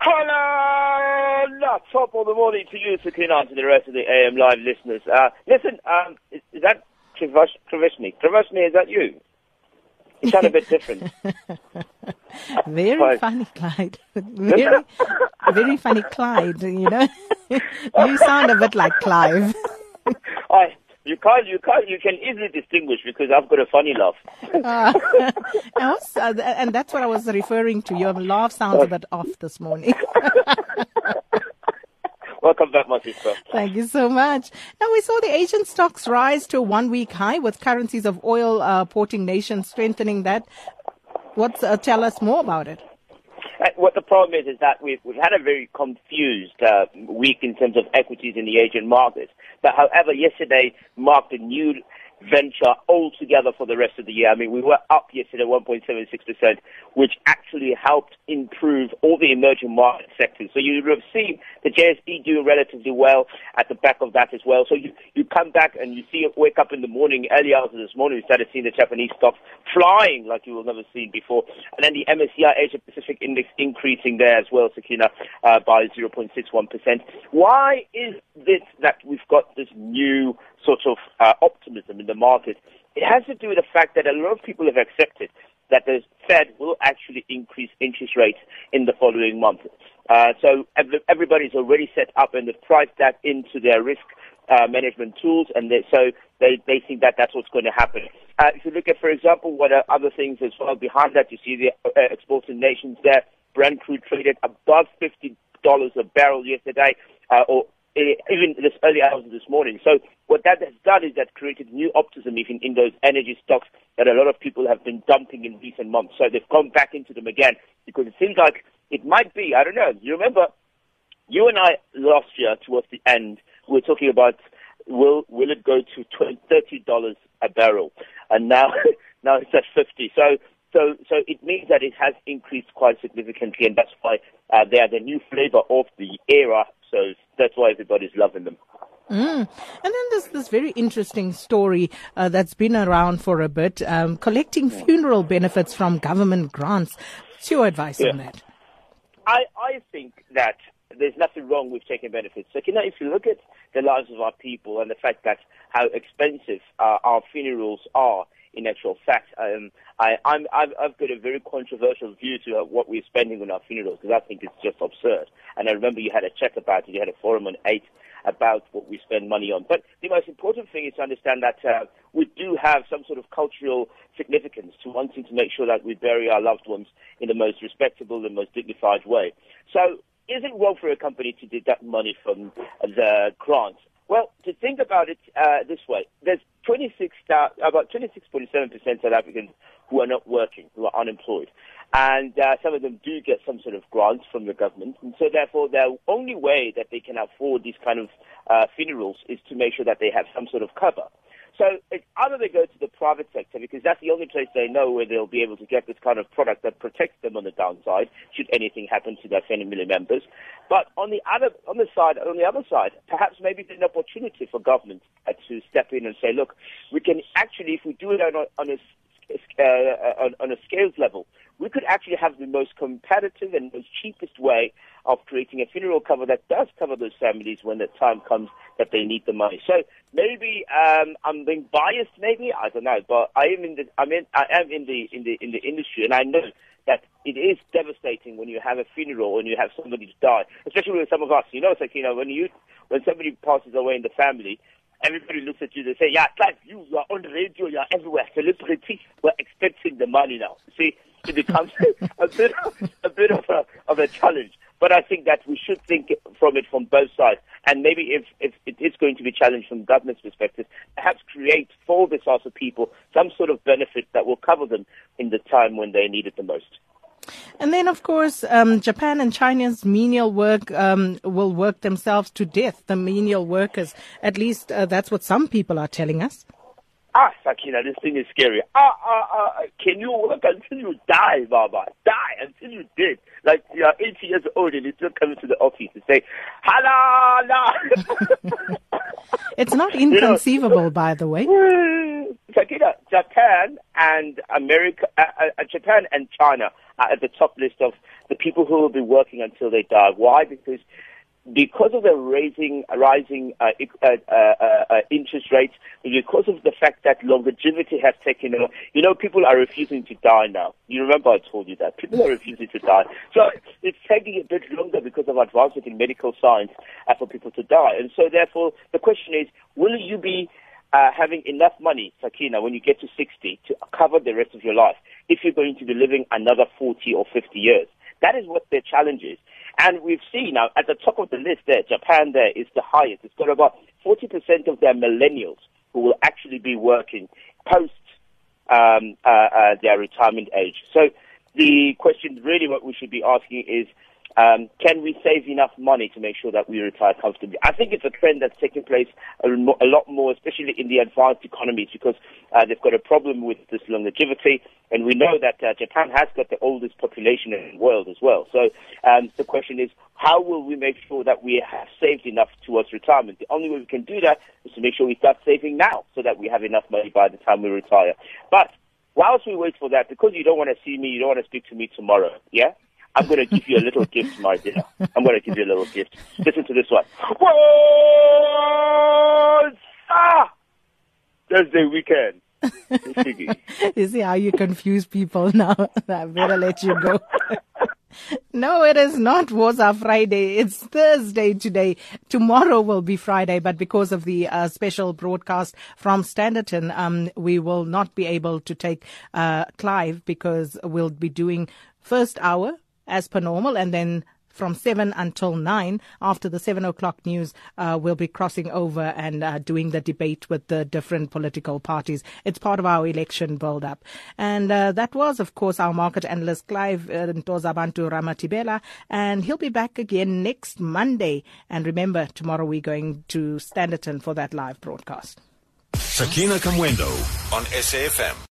Hello, top of the morning to you, Sakina, and to the rest of the AM Live listeners. Uh, listen, um, is, is that Kravishni? Kravishni, is that you? You sound a bit different. very Fine. funny, Clyde. Very, very funny, Clyde. You know, you sound a bit like Clive. I, you can't, you can't, you can easily distinguish because I've got a funny laugh. uh, and that's what I was referring to. Your laugh sounds a bit off this morning. Welcome back, my sister. Thank you so much. Now, we saw the Asian stocks rise to a one week high with currencies of oil uh, porting nations strengthening that. What's uh, tell us more about it? Uh, what the problem is is that we've, we've had a very confused uh, week in terms of equities in the Asian markets. But however, yesterday marked a new venture altogether for the rest of the year. I mean, we were up yesterday 1.76%, which actually helped improve all the emerging market sectors. So you have seen the JSE doing relatively well at the back of that as well. So you, you come back and you see it wake up in the morning, early hours of this morning, you started seeing the Japanese stocks flying like you will never seen before. And then the MSCI Asia Pacific Index increasing there as well, Sakina, uh, by 0.61%. Why is this that we've got this new sort of uh, optimism in the market, it has to do with the fact that a lot of people have accepted that the Fed will actually increase interest rates in the following month. Uh, so everybody's already set up and they've priced that into their risk uh, management tools, and they, so they, they think that that's what's going to happen. Uh, if you look at, for example, what are other things as well behind that, you see the uh, exporting nations there. Brent crude traded above $50 a barrel yesterday, uh, or Eh, even this early hours of this morning. So what that has done is that created new optimism even in those energy stocks that a lot of people have been dumping in recent months. So they've come back into them again because it seems like it might be, I don't know, you remember you and I last year towards the end, we were talking about will will it go to 20, $30 a barrel? And now now it's at 50. So so, so it means that it has increased quite significantly, and that's why uh, they are the new flavor of the era so that's why everybody's loving them. Mm. And then there's this very interesting story uh, that's been around for a bit, um, collecting funeral benefits from government grants. What's your advice yeah. on that? I, I think that there's nothing wrong with taking benefits. So, you know, if you look at the lives of our people and the fact that how expensive uh, our funerals are, in actual fact, um, I, I'm, I've, I've, got a very controversial view to uh, what we're spending on our funerals because I think it's just absurd. And I remember you had a chat about it. You had a forum on eight about what we spend money on. But the most important thing is to understand that uh, we do have some sort of cultural significance to wanting to make sure that we bury our loved ones in the most respectable and most dignified way. So is it wrong for a company to deduct money from the grants? Well, to think about it uh, this way, there's 26, about 26.7% South Africans who are not working, who are unemployed. And uh, some of them do get some sort of grants from the government. And so therefore, the only way that they can afford these kind of uh, funerals is to make sure that they have some sort of cover. So it's either they go to the private sector because that's the only place they know where they'll be able to get this kind of product that protects them on the downside should anything happen to their family members. But on the other on the side on the other side, perhaps maybe there's an opportunity for government uh, to step in and say, look, we can actually if we do it on a, on a uh, on, on a scales level, we could actually have the most competitive and most cheapest way of creating a funeral cover that does cover those families when the time comes that they need the money. So maybe um, I'm being biased, maybe I don't know, but I am in the I mean I am in the in the in the industry, and I know that it is devastating when you have a funeral and you have somebody to die, especially with some of us. You know, it's like you know when you when somebody passes away in the family, everybody looks at you, they say, yeah, Clive, you, you are on the radio, you are everywhere, celebrity, we're expecting the money now. See, it becomes a bit, a bit of a, of a challenge. But I think that we should think from it from both sides. And maybe if, if it is going to be challenged from government's perspective, perhaps create for this class of people some sort of benefit that will cover them in the time when they need it the most. And then, of course, um, Japan and China's menial work um, will work themselves to death. The menial workers, at least uh, that's what some people are telling us. Ah, Sakina, this thing is scary. Ah, ah, ah, can you work until you die, Baba? Die until you dead. Like you're 80 years old and you're still coming to the office and say, halala. it's not inconceivable, you know, by the way. Sakina, Japan and America, uh, uh, Japan and China are at the top list of the people who will be working until they die. Why? Because because of the raising, rising uh, uh, uh, uh, interest rates, because of the fact that longevity has taken over, you know, people are refusing to die now. You remember I told you that. People are refusing to die. So it's taking a bit longer because of advancement in medical science uh, for people to die. And so therefore, the question is, will you be uh, having enough money, Sakina, when you get to 60 to cover the rest of your life if you're going to be living another 40 or 50 years? That is what their challenge is. And we've seen now at the top of the list there, Japan there is the highest. It's got about 40% of their millennials who will actually be working post um, uh, uh, their retirement age. So the question really what we should be asking is, um, can we save enough money to make sure that we retire comfortably? I think it's a trend that's taking place a, lot more, especially in the advanced economies, because uh, they've got a problem with this longevity, and we know that uh, Japan has got the oldest population in the world as well. So um, the question is, how will we make sure that we have saved enough towards retirement? The only way we can do that is to make sure we start saving now, so that we have enough money by the time we retire. But whilst we wait for that, because you don't want to see me, you don't want to speak to me tomorrow, yeah? I'm going to give you a little gift, my dear. I'm going to give you a little gift. Listen to this one. Thursday weekend. you see how you confuse people now? I better let you go. no, it is not Woza Friday. It's Thursday today. Tomorrow will be Friday, but because of the uh, special broadcast from Standerton, um, we will not be able to take uh, Clive because we'll be doing first hour as per normal, and then from 7 until 9. After the 7 o'clock news, uh, we'll be crossing over and uh, doing the debate with the different political parties. It's part of our election build up. And uh, that was, of course, our market analyst, Clive uh, Ntozabantu Ramathibela. And he'll be back again next Monday. And remember, tomorrow we're going to Standerton for that live broadcast. Sakina Kamwendo on SAFM.